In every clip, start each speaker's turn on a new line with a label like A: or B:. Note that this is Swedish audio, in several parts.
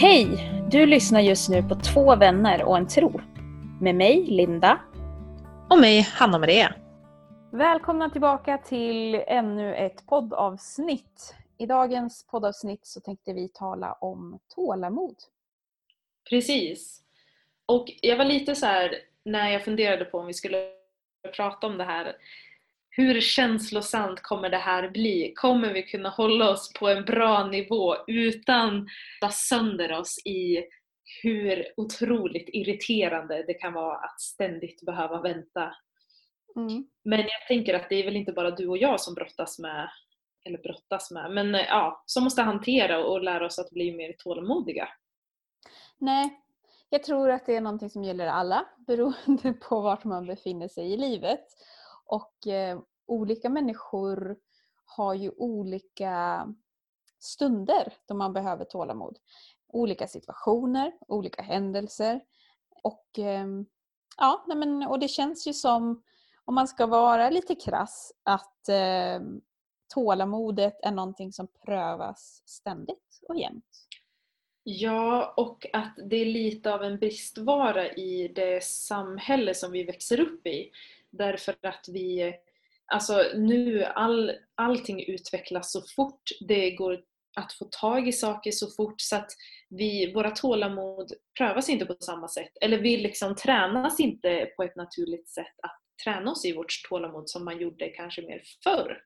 A: Hej! Du lyssnar just nu på Två vänner och en tro. Med mig, Linda.
B: Och mig, Hanna-Maria.
A: Välkomna tillbaka till ännu ett poddavsnitt. I dagens poddavsnitt så tänkte vi tala om tålamod.
B: Precis. Och jag var lite så här när jag funderade på om vi skulle prata om det här. Hur känslosamt kommer det här bli? Kommer vi kunna hålla oss på en bra nivå utan att sönder oss i hur otroligt irriterande det kan vara att ständigt behöva vänta?
A: Mm.
B: Men jag tänker att det är väl inte bara du och jag som brottas med, eller brottas med, men ja, som måste hantera och lära oss att bli mer tålmodiga.
A: Nej, jag tror att det är någonting som gäller alla beroende på vart man befinner sig i livet. Och eh, olika människor har ju olika stunder då man behöver tålamod. Olika situationer, olika händelser. Och, ehm, ja, men, och det känns ju som, om man ska vara lite krass, att eh, tålamodet är någonting som prövas ständigt och jämt.
B: Ja, och att det är lite av en bristvara i det samhälle som vi växer upp i. Därför att vi, alltså nu, all, allting utvecklas så fort. Det går att få tag i saker så fort så att vi, våra tålamod prövas inte på samma sätt. Eller vi liksom tränas inte på ett naturligt sätt att träna oss i vårt tålamod som man gjorde kanske mer förr.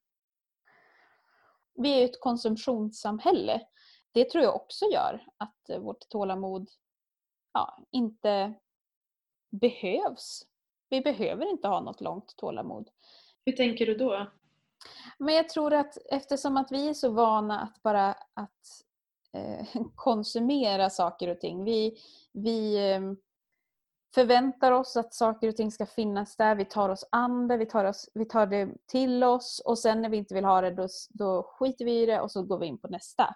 A: Vi är ett konsumtionssamhälle. Det tror jag också gör att vårt tålamod ja, inte behövs. Vi behöver inte ha något långt tålamod.
B: Hur tänker du då?
A: Men jag tror att eftersom att vi är så vana att bara att eh, konsumera saker och ting. Vi, vi eh, förväntar oss att saker och ting ska finnas där. Vi tar oss an det, vi tar, oss, vi tar det till oss och sen när vi inte vill ha det då, då skiter vi i det och så går vi in på nästa.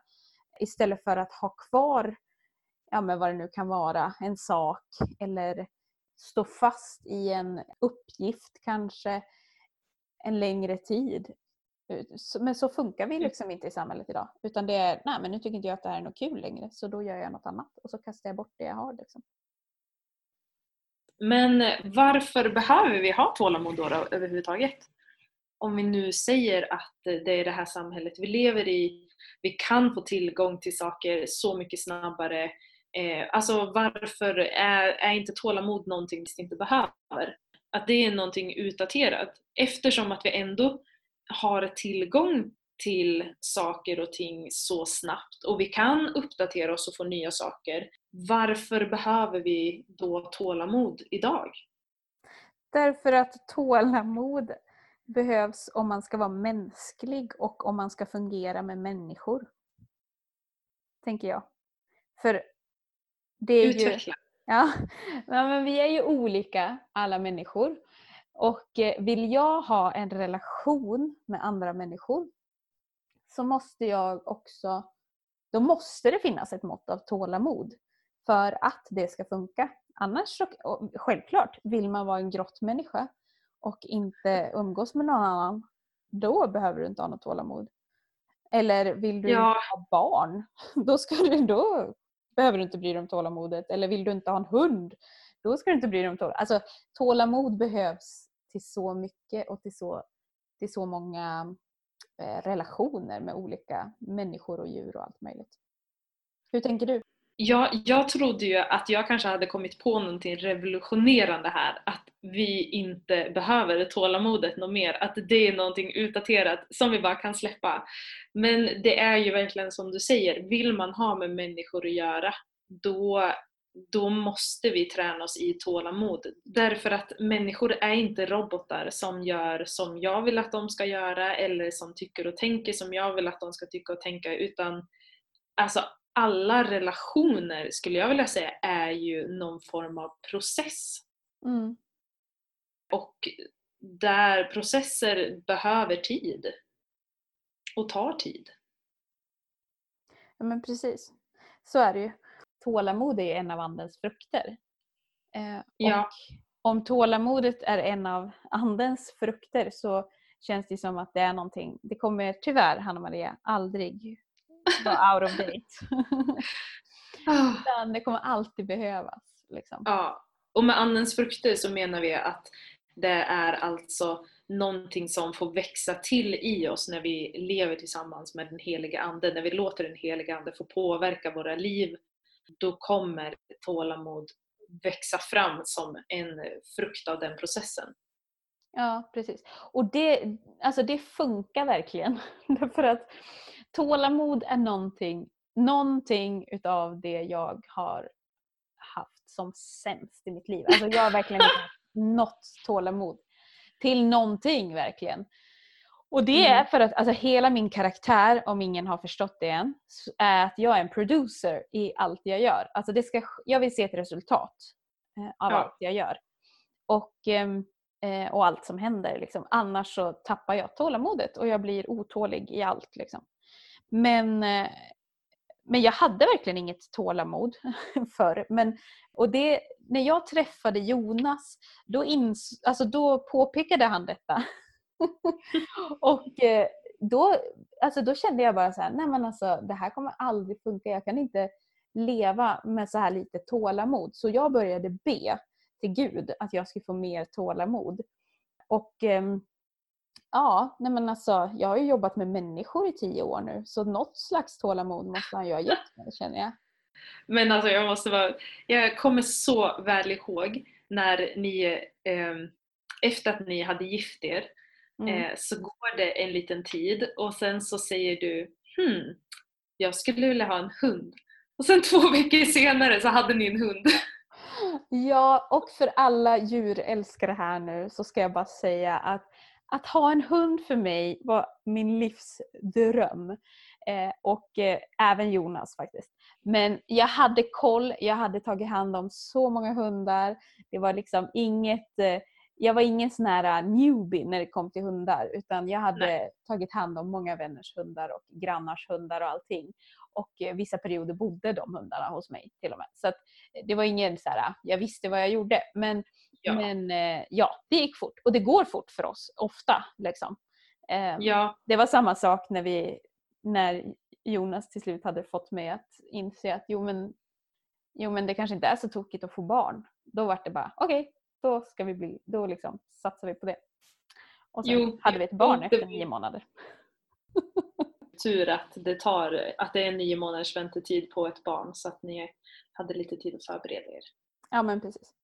A: Istället för att ha kvar ja, men vad det nu kan vara, en sak eller stå fast i en uppgift kanske en längre tid. Men så funkar vi liksom inte i samhället idag. Utan det är, nej men nu tycker inte jag att det här är något kul längre så då gör jag något annat och så kastar jag bort det jag har. Liksom.
B: Men varför behöver vi ha tålamod då, då överhuvudtaget? Om vi nu säger att det är det här samhället vi lever i, vi kan få tillgång till saker så mycket snabbare. Eh, alltså varför är, är inte tålamod någonting vi inte behöver? Att det är någonting utdaterat eftersom att vi ändå har tillgång till saker och ting så snabbt och vi kan uppdatera oss och få nya saker. Varför behöver vi då tålamod idag?
A: Därför att tålamod behövs om man ska vara mänsklig och om man ska fungera med människor. Tänker jag. För det är
B: Utveckla.
A: Ju, ja, men vi är ju olika alla människor. Och eh, vill jag ha en relation med andra människor så måste jag också, då måste det finnas ett mått av tålamod för att det ska funka. Annars, självklart, vill man vara en grottmänniska och inte umgås med någon annan, då behöver du inte ha något tålamod. Eller vill du
B: Ja.
A: ha barn, då, ska du, då behöver du inte bry dig om tålamodet. Eller vill du inte ha en hund, då ska du inte bry dig om tålamod. Alltså, tålamod behövs till så mycket och till så, till så många eh, relationer med olika människor och djur och allt möjligt. Hur tänker du?
B: Jag, jag trodde ju att jag kanske hade kommit på någonting revolutionerande här. Att vi inte behöver tålamodet något mer. Att det är någonting utdaterat som vi bara kan släppa. Men det är ju verkligen som du säger, vill man ha med människor att göra då, då måste vi träna oss i tålamod. Därför att människor är inte robotar som gör som jag vill att de ska göra eller som tycker och tänker som jag vill att de ska tycka och tänka utan alltså alla relationer skulle jag vilja säga är ju någon form av process.
A: Mm.
B: Och där processer behöver tid. Och tar tid.
A: Ja men precis. Så är det ju. Tålamod är en av andens frukter. Eh,
B: Ja.
A: Om tålamodet är en av andens frukter så känns det som att det är någonting, det kommer tyvärr Hanna Maria aldrig vara out of date.
B: Ah.
A: Utan det kommer alltid behövas. Liksom.
B: Ja, och med Andens frukter så menar vi att det är alltså någonting som får växa till i oss när vi lever tillsammans med den heliga Ande. När vi låter den heliga Ande få påverka våra liv, då kommer tålamod växa fram som en frukt av den processen.
A: Ja, precis. Och det, alltså det funkar verkligen. Därför att tålamod är någonting, någonting utav det jag har haft som sämst i mitt liv. Alltså jag har verkligen inte haft något tålamod till någonting verkligen. Och det är
B: Mm.
A: för att alltså, hela min karaktär, om ingen har förstått det än, är att jag är en producer i allt jag gör. Alltså det ska, jag vill se ett resultat eh, av
B: Ja.
A: allt jag gör. Och, ehm, eh, och allt som händer. Liksom. Annars så tappar jag tålamodet och jag blir otålig i allt. Liksom. Men, eh, men jag hade verkligen inget tålamod förr. Men, och det, när jag träffade Jonas, då, ins, alltså då påpekade han detta. och eh, då, alltså då kände jag bara så här, nej men alltså det här kommer aldrig funka. Jag kan inte leva med så här lite tålamod. Så jag började be till Gud att jag skulle få mer tålamod. Och ehm, ja, nej men alltså jag har ju jobbat med människor i tio år nu så något slags tålamod måste han ju ha gett mig känner jag.
B: Men alltså jag måste vara, jag kommer så väl ihåg när ni, eh, efter att ni hade gift er,
A: Mm.
B: eh, så går det en liten tid och sen så säger du hmm, jag skulle vilja ha en hund. Och sen två veckor senare så hade ni en hund.
A: Ja, och för alla djurälskare här nu så ska jag bara säga att att ha en hund för mig var min livsdröm. Eh, och eh, även Jonas faktiskt. Men jag hade koll, jag hade tagit hand om så många hundar. Det var liksom inget, eh, jag var ingen sån här newbie när det kom till hundar utan jag hade tagit hand om många vänners hundar och grannars hundar och allting. Och eh, vissa perioder bodde de hundarna hos mig till och med. Så eh, det var ingen så här, jag visste vad jag gjorde. Men,
B: Ja.
A: men eh, ja, det gick fort. Och det går fort för oss, ofta. Liksom. Eh,
B: Ja,
A: Det var samma sak när, vi, när Jonas till slut hade fått mig att inse att jo men, jo men det kanske inte är så tokigt att få barn. Då var det bara okej, då ska vi bli, då liksom satsar vi på det. Och sen
B: Jo,
A: hade vi ett barn efter
B: det-
A: nio månader.
B: tur att det tar, att det är nio månaders väntetid på ett barn så att ni hade lite tid att förbereda er.
A: Ja men precis.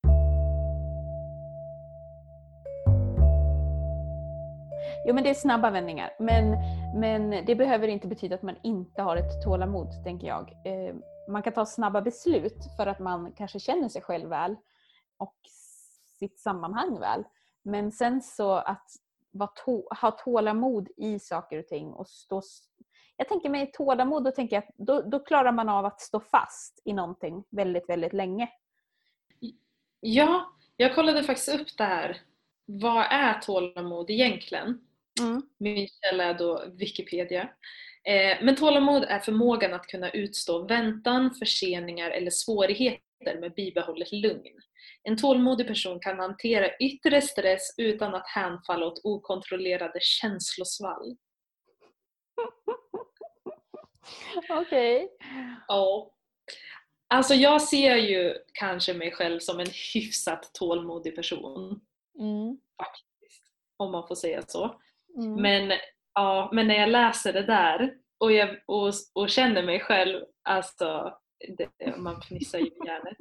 A: Jo men det är snabba vändningar. Men, men det behöver inte betyda att man inte har ett tålamod, tänker jag. Eh, man kan ta snabba beslut för att man kanske känner sig själv väl och sitt sammanhang väl. Men sen så att ha tålamod i saker och ting och stå... Jag tänker mig tålamod, då tänker jag att då, då klarar man av att stå fast i någonting väldigt, väldigt länge.
B: Ja, jag kollade faktiskt upp det här. Vad är tålamod egentligen?
A: Mm.
B: Min källa är då Wikipedia. Eh, men tålamod är förmågan att kunna utstå väntan, förseningar eller svårigheter med bibehållet lugn. En tålmodig person kan hantera yttre stress utan att hänfalla åt okontrollerade känslosvall.
A: Okej.
B: Ja. Alltså jag ser ju kanske mig själv som en hyfsat tålmodig person.
A: Mm.
B: Faktiskt. Om man får säga så.
A: Mm.
B: Men, ja, men när jag läser det där och, jag, och, och känner mig själv, alltså det, man fnissar ju i hjärnet.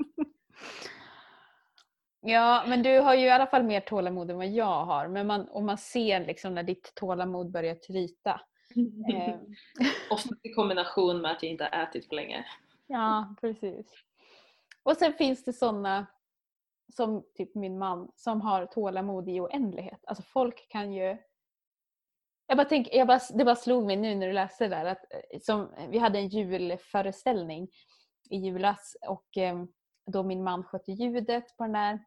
A: Ja, men du har ju i alla fall mer tålamod än vad jag har. Men man, och man ser liksom när ditt tålamod börjar tryta. Eh,
B: Ofta i kombination med att jag inte har ätit på länge.
A: ja, precis. Och sen finns det sådana som typ min man som har tålamod i oändlighet. Alltså folk kan ju... Jag bara tänk, jag bara, det bara slog mig nu när du läste det där att eh, som, eh, vi hade en julföreställning i julas och ehm, då min man skötte ljudet på den där.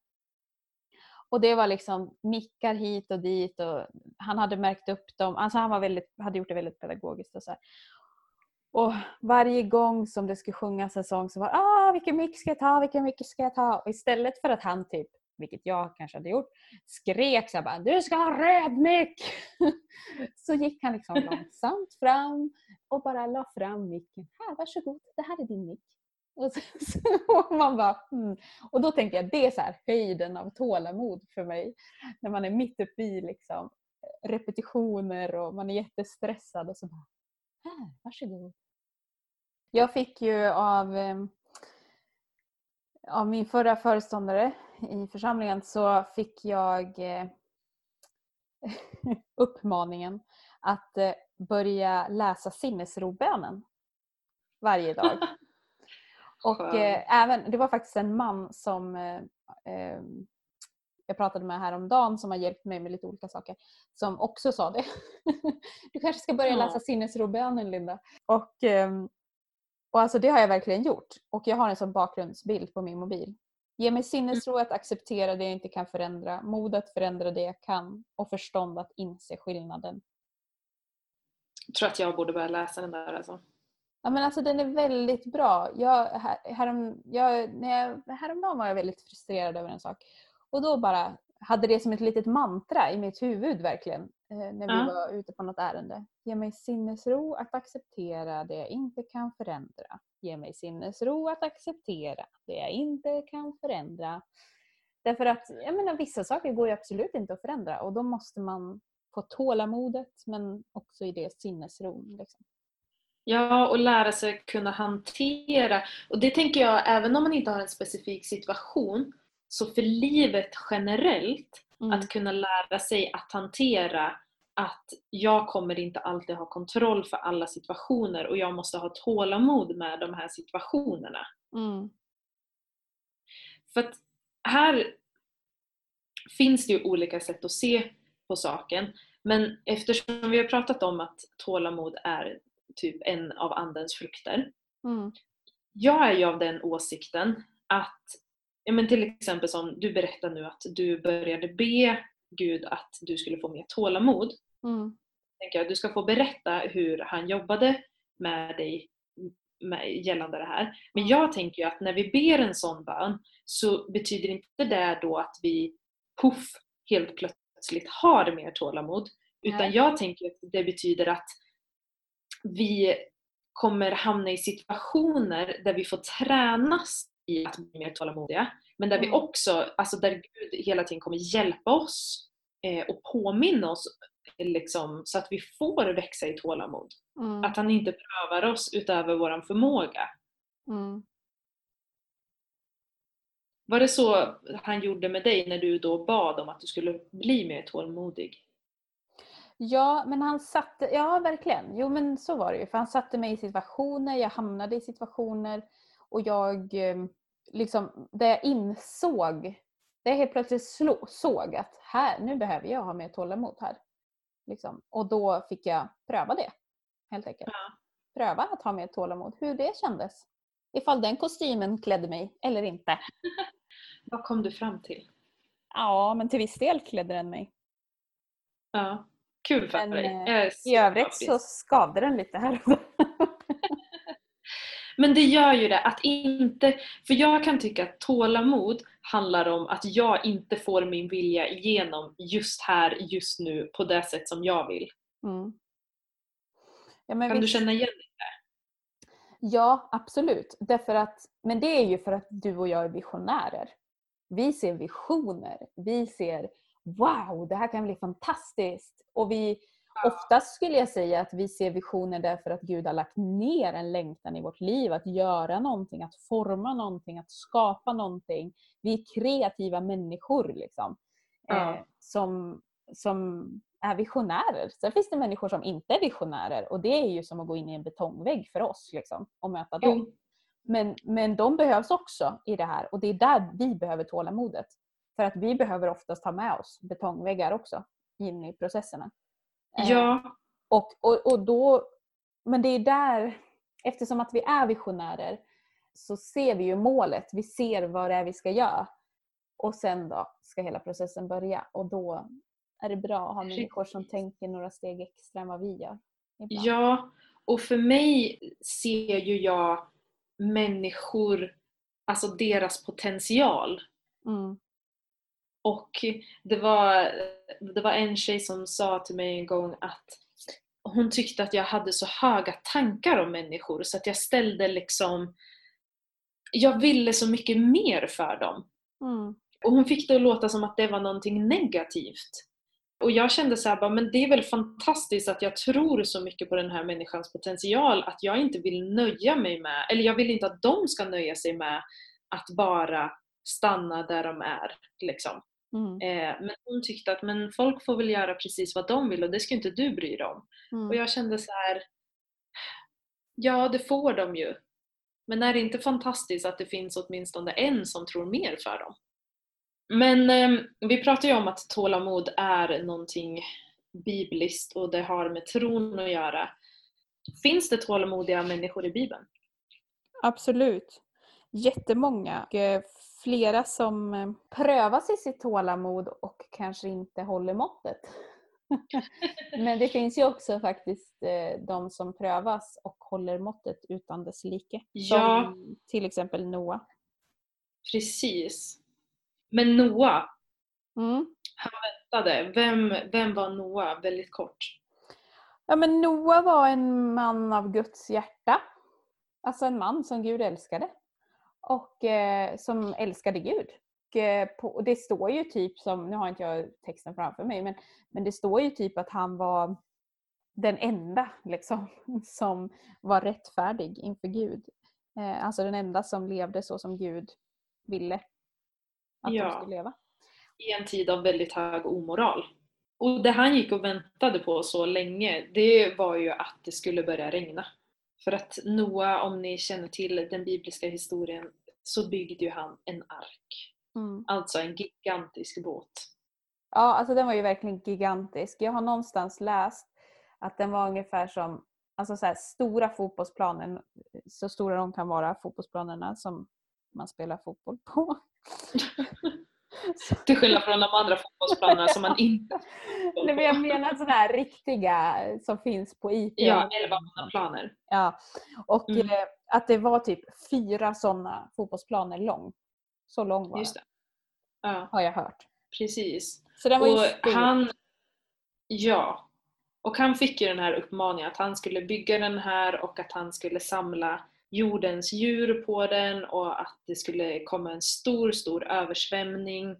A: Och det var liksom mickar hit och dit och han hade märkt upp dem. Alltså han var väldigt, hade gjort det väldigt pedagogiskt och så här. Och varje gång som det skulle sjungas en sång så var det ah, vilken mick ska jag ta, vilken mick ska jag ta? Och istället för att han typ, vilket jag kanske hade gjort, skrek så bara du ska ha röd mick! så gick han liksom långsamt fram och bara la fram micken. Här, varsågod, det här är din mick. Och, så, och man bara, mm. och då tänker jag det är så här höjden av tålamod för mig. När man är mitt uppe i liksom, repetitioner och man är jättestressad och så bara, här, varsågod. Jag fick ju av, ehm, av min förra föreståndare i församlingen så fick jag eh, uppmaningen att eh, börja läsa sinnesrobönen varje dag. Och eh, även, det var faktiskt en man som eh, jag pratade med häromdagen som har hjälpt mig med lite olika saker som också sa det. du kanske ska börja läsa sinnesrobönen Linda. Och, eh, och alltså det har jag verkligen gjort. Och jag har en sån bakgrundsbild på min mobil. Ge mig sinnesro att acceptera det jag inte kan förändra, mod att förändra det jag kan och förstånd att inse skillnaden.
B: Jag tror att jag borde börja läsa den där alltså.
A: Ja men alltså den är väldigt bra. Jag, här, härom, jag, när jag, häromdagen var jag väldigt frustrerad över en sak. Och då bara hade det som ett litet mantra i mitt huvud verkligen. Eh, när vi ja. var ute på något ärende. Ge mig sinnesro att acceptera det jag inte kan förändra. Ge mig sinnesro att acceptera det jag inte kan förändra. Därför att jag menar, vissa saker går ju absolut inte att förändra och då måste man få tålamodet men också i det sinnesron. Liksom.
B: Ja, och lära sig kunna hantera. Och det tänker jag, även om man inte har en specifik situation, så för livet generellt, mm. att kunna lära sig att hantera att jag kommer inte alltid ha kontroll för alla situationer och jag måste ha tålamod med de här situationerna. Mm. För att här finns det ju olika sätt att se på saken. Men eftersom vi har pratat om att tålamod är typ en av andens frukter. Mm. Jag är ju av den åsikten att, ja men till exempel som du berättar nu att du började be Gud att du skulle få mer tålamod. Mm. Tänker jag, du ska få berätta hur han jobbade med dig med, gällande det här. Men jag tänker ju att när vi ber en sån bön så betyder inte det då att vi puff helt plötsligt har mer tålamod. Utan Nej. jag tänker att det betyder att vi kommer hamna i situationer där vi får tränas i att bli mer tålamodiga. Men där mm. vi också, alltså där Gud hela tiden kommer hjälpa oss eh, och påminna oss liksom, så att vi får växa i tålamod. Mm. Att han inte prövar oss utöver vår förmåga. Mm. Var det så han gjorde med dig när du då bad om att du skulle bli mer tålmodig?
A: Ja, men han satte, ja verkligen. Jo men så var det ju. För han satte mig i situationer, jag hamnade i situationer och jag ehm, liksom, där jag insåg, där jag helt plötsligt slå, såg att här, nu behöver jag ha mer tålamod här. Liksom. Och då fick jag pröva det. Helt enkelt. Ja. Pröva att ha mer tålamod, hur det kändes. Ifall den kostymen klädde mig eller inte.
B: Vad kom du fram till?
A: Ja, men till viss del klädde den mig.
B: Ja. Kul för Men, dig.
A: Eh, I övrigt så skavde den lite här
B: Men det gör ju det att inte, för jag kan tycka att tålamod handlar om att jag inte får min vilja igenom just här, just nu, på det sätt som jag vill. Mm. Ja, kan visst... du känna igen det?
A: Ja, absolut. Därför att, men det är ju för att du och jag är visionärer. Vi ser visioner. Vi ser wow, det här kan bli fantastiskt. Och vi, oftast skulle jag säga att vi ser visioner därför att Gud har lagt ner en längtan i vårt liv att göra någonting, att forma någonting, att skapa någonting. Vi är kreativa människor liksom. Ja. Eh, som, som är visionärer. Sen finns det människor som inte är visionärer och det är ju som att gå in i en betongvägg för oss liksom, och möta dem. Mm. Men, men de behövs också i det här och det är där vi behöver tålamodet. För att vi behöver oftast ha med oss betongväggar också in i processerna.
B: Eh, ja.
A: Och, och, och då, men det är där, eftersom att vi är visionärer så ser vi ju målet, vi ser vad det är vi ska göra. Och sen då ska hela processen börja och då är det bra att ha människor som tänker några steg extra än vad vi gör.
B: Ja, och för mig ser ju jag människor, alltså deras potential. Mm. Och det var, det var en tjej som sa till mig en gång att hon tyckte att jag hade så höga tankar om människor så att jag ställde liksom jag ville så mycket mer för dem.
A: Mm.
B: Och hon fick det att låta som att det var någonting negativt. Och jag kände så här, bara, men det är väl fantastiskt att jag tror så mycket på den här människans potential att jag inte vill nöja mig med, eller jag vill inte att de ska nöja sig med att bara stanna där de är. Liksom.
A: Mm.
B: Eh, men hon tyckte att men folk får väl göra precis vad de vill och det ska inte du bry dig om.
A: Mm.
B: Och jag kände så här. Ja, det får de ju. Men är det inte fantastiskt att det finns åtminstone en som tror mer för dem? Men eh, vi pratar ju om att tålamod är någonting bibliskt och det har med tron att göra. Finns det tålamodiga människor i Bibeln?
A: Absolut. Jättemånga. Flera som eh, prövas i sitt tålamod och kanske inte håller måttet. Men det finns ju också faktiskt eh, de som prövas och håller måttet utan dess like.
B: Ja.
A: Som till exempel Noa.
B: Precis. Men Noa,
A: Mm.
B: väntade. Vem, vem var Noa? Väldigt kort.
A: Ja, men Noa var en man av Guds hjärta. Alltså en man som Gud älskade. Och eh, som älskade Gud. Och, eh, på, och det står ju typ som, nu har inte jag texten framför mig, men, men det står ju typ att han var den enda liksom, som var rättfärdig inför Gud. Eh, alltså den enda som levde så som Gud ville att
B: Ja.
A: de skulle leva.
B: I en tid av väldigt hög omoral. Och det han gick och väntade på så länge, det var ju att det skulle börja regna. För att Noa, om ni känner till den bibliska historien, så byggde ju han en ark.
A: Mm.
B: Alltså en gigantisk båt.
A: Ja, alltså den var ju verkligen gigantisk. Jag har någonstans läst att den var ungefär som alltså så här, stora fotbollsplanen, så stora de kan vara, fotbollsplanerna som man spelar fotboll på.
B: Till skillnad från de andra fotbollsplanerna som man inte...
A: Nej, men jag menar sådana här riktiga som finns på IP.
B: Ja, 11 planer.
A: Ja. Och
B: Mm.
A: eh, att det var typ fyra sådana fotbollsplaner lång. Så lång var
B: Just det. Ja,
A: har jag hört.
B: precis.
A: Så den var ju
B: Och
A: stor.
B: han... Ja. Och han fick ju den här uppmaningen att han skulle bygga den här och att han skulle samla jordens djur på den och att det skulle komma en stor, stor översvämning.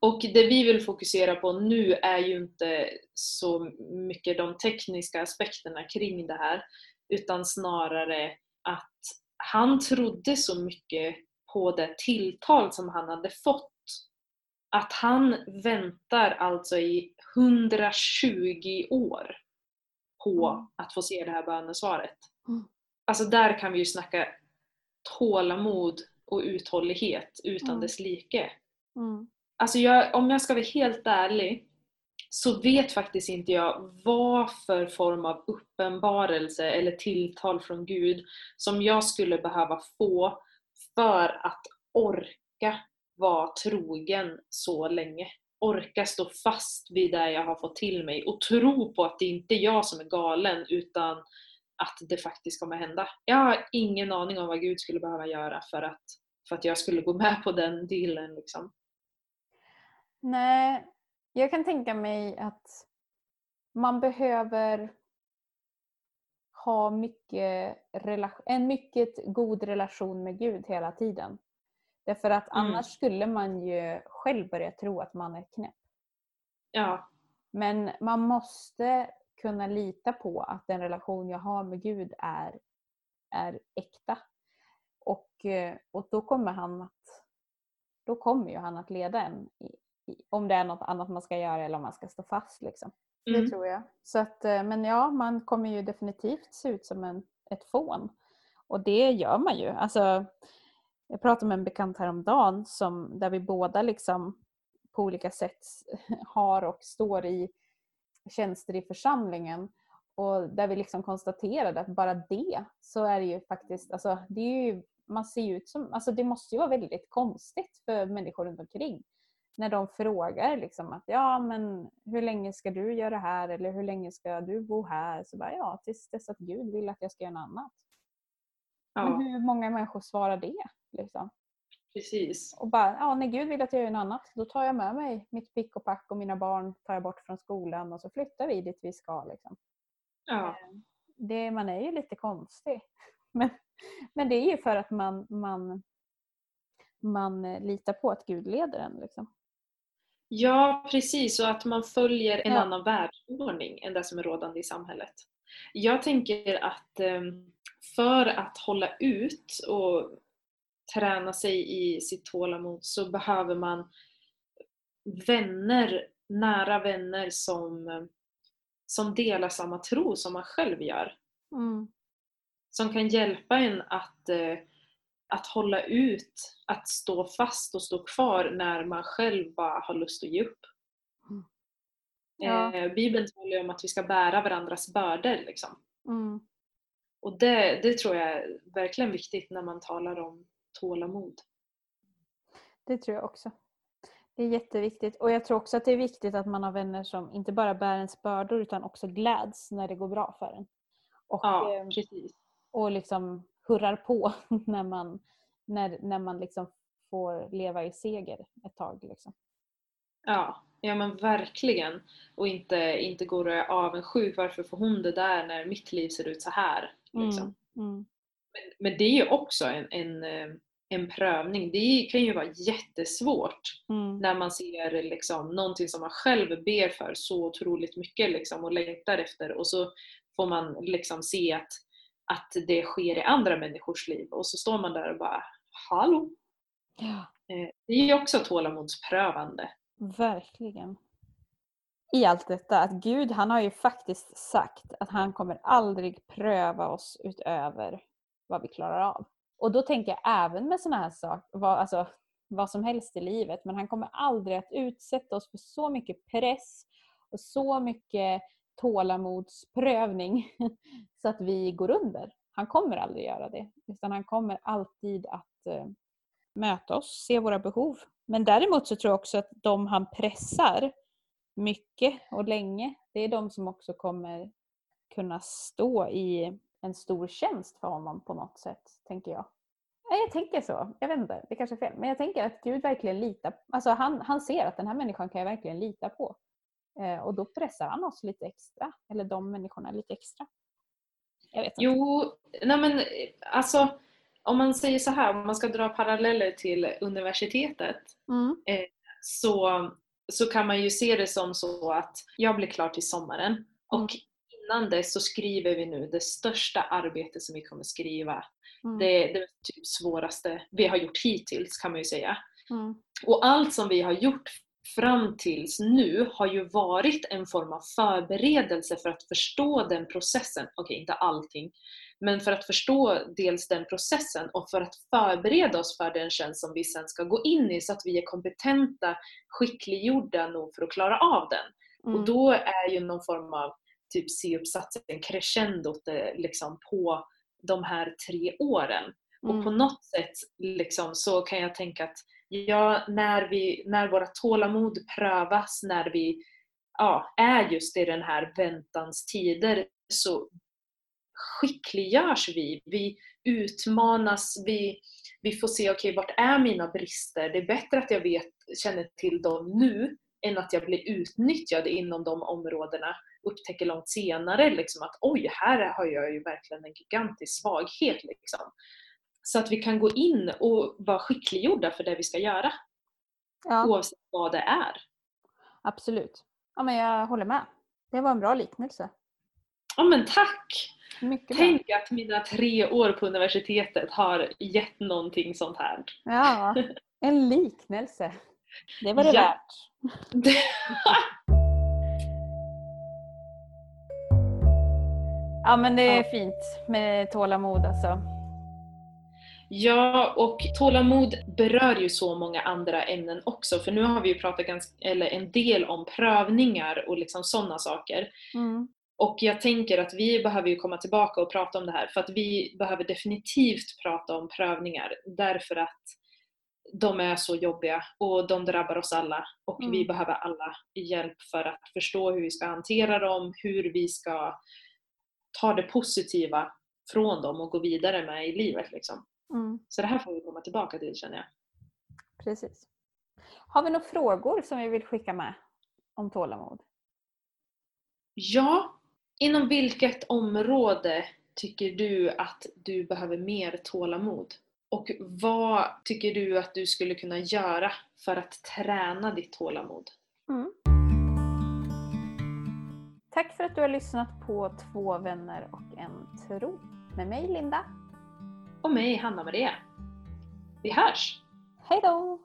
B: Och det vi vill fokusera på nu är ju inte så mycket de tekniska aspekterna kring det här utan snarare att han trodde så mycket på det tilltal som han hade fått att han väntar alltså i 120 år på
A: Mm.
B: att få se det här bönesvaret.
A: Mm.
B: Alltså där kan vi ju snacka tålamod och uthållighet utan
A: Mm.
B: dess like.
A: Mm.
B: Alltså jag, om jag ska vara helt ärlig så vet faktiskt inte jag vad för form av uppenbarelse eller tilltal från Gud som jag skulle behöva få för att orka vara trogen så länge. Orka stå fast vid det jag har fått till mig och tro på att det inte är jag som är galen utan att det faktiskt kommer hända. Jag har ingen aning om vad Gud skulle behöva göra för att, för att jag skulle gå med på den dealen. Liksom.
A: Nej, jag kan tänka mig att man behöver ha mycket en mycket god relation med Gud hela tiden. Därför att
B: Mm.
A: annars skulle man ju själv börja tro att man är knäpp.
B: Ja,
A: Men man måste kunna lita på att den relation jag har med Gud är, är äkta. Och, eh, och då kommer han att då kommer ju han att leda en i, i, om det är något annat man ska göra eller om man ska stå fast. Liksom.
B: Mm.
A: Det tror jag. Så att, eh, men ja, man kommer ju definitivt se ut som en, ett fån. Och det gör man ju. Alltså, jag pratade med en bekant häromdagen som, där vi båda liksom på olika sätt har och står i tjänster i församlingen. Och där vi liksom konstaterade att bara det så är det ju faktiskt, alltså det är ju, man ser ut som, alltså det måste ju vara väldigt konstigt för människor runt omkring. När de frågar liksom att ja men hur länge ska du göra det här eller hur länge ska du bo här? Så bara ja tills dess att Gud vill att jag ska göra något annat. Men
B: ja
A: hur många människor svarar det? Liksom?
B: Precis.
A: Och bara, ja när Gud vill att jag gör något annat då tar jag med mig mitt pick och pack och mina barn tar jag bort från skolan och så flyttar vi dit vi ska. Liksom.
B: Ja,
A: Det, man är ju lite konstig. Men, men det är ju för att man, man, man litar på att Gud leder en. Liksom.
B: Ja, precis. Och att man följer en
A: Ja.
B: annan världsordning än det som är rådande i samhället. Jag tänker att eh, för att hålla ut och träna sig i sitt tålamod så behöver man vänner, nära vänner som, som delar samma tro som man själv gör.
A: Mm.
B: Som kan hjälpa en att, eh, att hålla ut, att stå fast och stå kvar när man själv bara har lust att ge upp.
A: Mm. Ja.
B: Eh, Bibeln talar ju om att vi ska bära varandras bördor. Liksom.
A: Mm.
B: Och det, det tror jag är verkligen viktigt när man talar om tålamod.
A: Det tror jag också. Det är jätteviktigt. Och jag tror också att det är viktigt att man har vänner som inte bara bär ens bördor utan också gläds när det går bra för en. Och,
B: Ja,
A: eh,
B: precis.
A: och liksom hurrar på när man, när, när man liksom får leva i seger ett tag. Liksom.
B: Ja, ja men verkligen. Och inte, inte går och är avundsjuk. Varför får hon det där när mitt liv ser ut så här? Liksom.
A: Mm. Mm.
B: Men, men det är ju också en, en, eh, en prövning. Det kan ju vara jättesvårt
A: Mm.
B: när man ser liksom, någonting som man själv ber för så otroligt mycket liksom, och längtar efter och så får man liksom se att, att det sker i andra människors liv och så står man där och bara Hallå!
A: Ja,
B: Eh, Det är ju också tålamodsprövande.
A: verkligen. I allt detta, att Gud han har ju faktiskt sagt att han kommer aldrig pröva oss utöver vad vi klarar av. Och då tänker jag även med sådana här saker, vad, alltså, vad som helst i livet, men han kommer aldrig att utsätta oss för så mycket press och så mycket tålamodsprövning så att vi går under. Han kommer aldrig göra det, utan han kommer alltid att eh, möta oss, se våra behov. Men däremot så tror jag också att de han pressar mycket och länge, det är de som också kommer kunna stå i en stor tjänst för honom på något sätt, tänker jag. Nej, jag tänker så. Jag vet inte, det kanske är fel. Men jag tänker att Gud verkligen litar Alltså han, han ser att den här människan kan jag verkligen lita på. Eh, och då pressar han oss lite extra. Eller de människorna lite extra. Jag vet inte.
B: Jo, nej men eh, alltså om man säger så här, om man ska dra paralleller till universitetet
A: Mm.
B: så, så kan man ju se det som så att jag blir klar till sommaren och innan dess så skriver vi nu det största arbetet som vi kommer skriva.
A: Mm.
B: Det, det typ svåraste vi har gjort hittills kan man ju säga.
A: Mm.
B: Och allt som vi har gjort fram tills nu har ju varit en form av förberedelse för att förstå den processen. Okej, inte allting. Men för att förstå dels den processen och för att förbereda oss för den tjänst som vi sen ska gå in i så att vi är kompetenta, skickliggjorda nog för att klara av den.
A: Mm.
B: Och då är ju någon form av typ C-uppsatsen, crescendot eh, liksom på de här tre åren.
A: Mm.
B: Och på något sätt liksom, så kan jag tänka att ja, när, vi, när våra tålamod prövas, när vi ja, är just i den här väntans tider så skickliggörs vi. Vi utmanas, vi, vi får se okej, vart är mina brister? Det är bättre att jag vet, känner till dem nu än att jag blir utnyttjad inom de områdena upptäcker långt senare liksom att oj, här har jag ju verkligen en gigantisk svaghet. Liksom. Så att vi kan gå in och vara skickliggjorda för det vi ska göra
A: Ja,
B: oavsett vad det är.
A: absolut. Ja, men jag håller med. Det var en bra liknelse.
B: Ja men tack!
A: Mycket bra.
B: Tänk att mina tre år på universitetet har gett någonting sånt här.
A: Ja, en liknelse. Det var det
B: Ja.
A: värt. Ja, men det är fint med tålamod alltså.
B: Ja, och tålamod berör ju så många andra ämnen också, för nu har vi ju pratat ganska, eller en del om prövningar och liksom sådana saker.
A: Mm.
B: Och jag tänker att vi behöver ju komma tillbaka och prata om det här, för att vi behöver definitivt prata om prövningar, därför att de är så jobbiga och de drabbar oss alla och
A: Mm.
B: vi behöver alla hjälp för att förstå hur vi ska hantera dem, hur vi ska ta det positiva från dem och gå vidare med i livet. Liksom.
A: Mm.
B: Så det här får vi komma tillbaka till känner jag.
A: Precis. Har vi några frågor som vi vill skicka med om tålamod?
B: Ja, inom vilket område tycker du att du behöver mer tålamod? Och vad tycker du att du skulle kunna göra för att träna ditt tålamod?
A: Mm. Tack för att du har lyssnat på Två vänner och en tro med mig Linda.
B: Och mig Hanna-Maria. Vi hörs!
A: Hej då!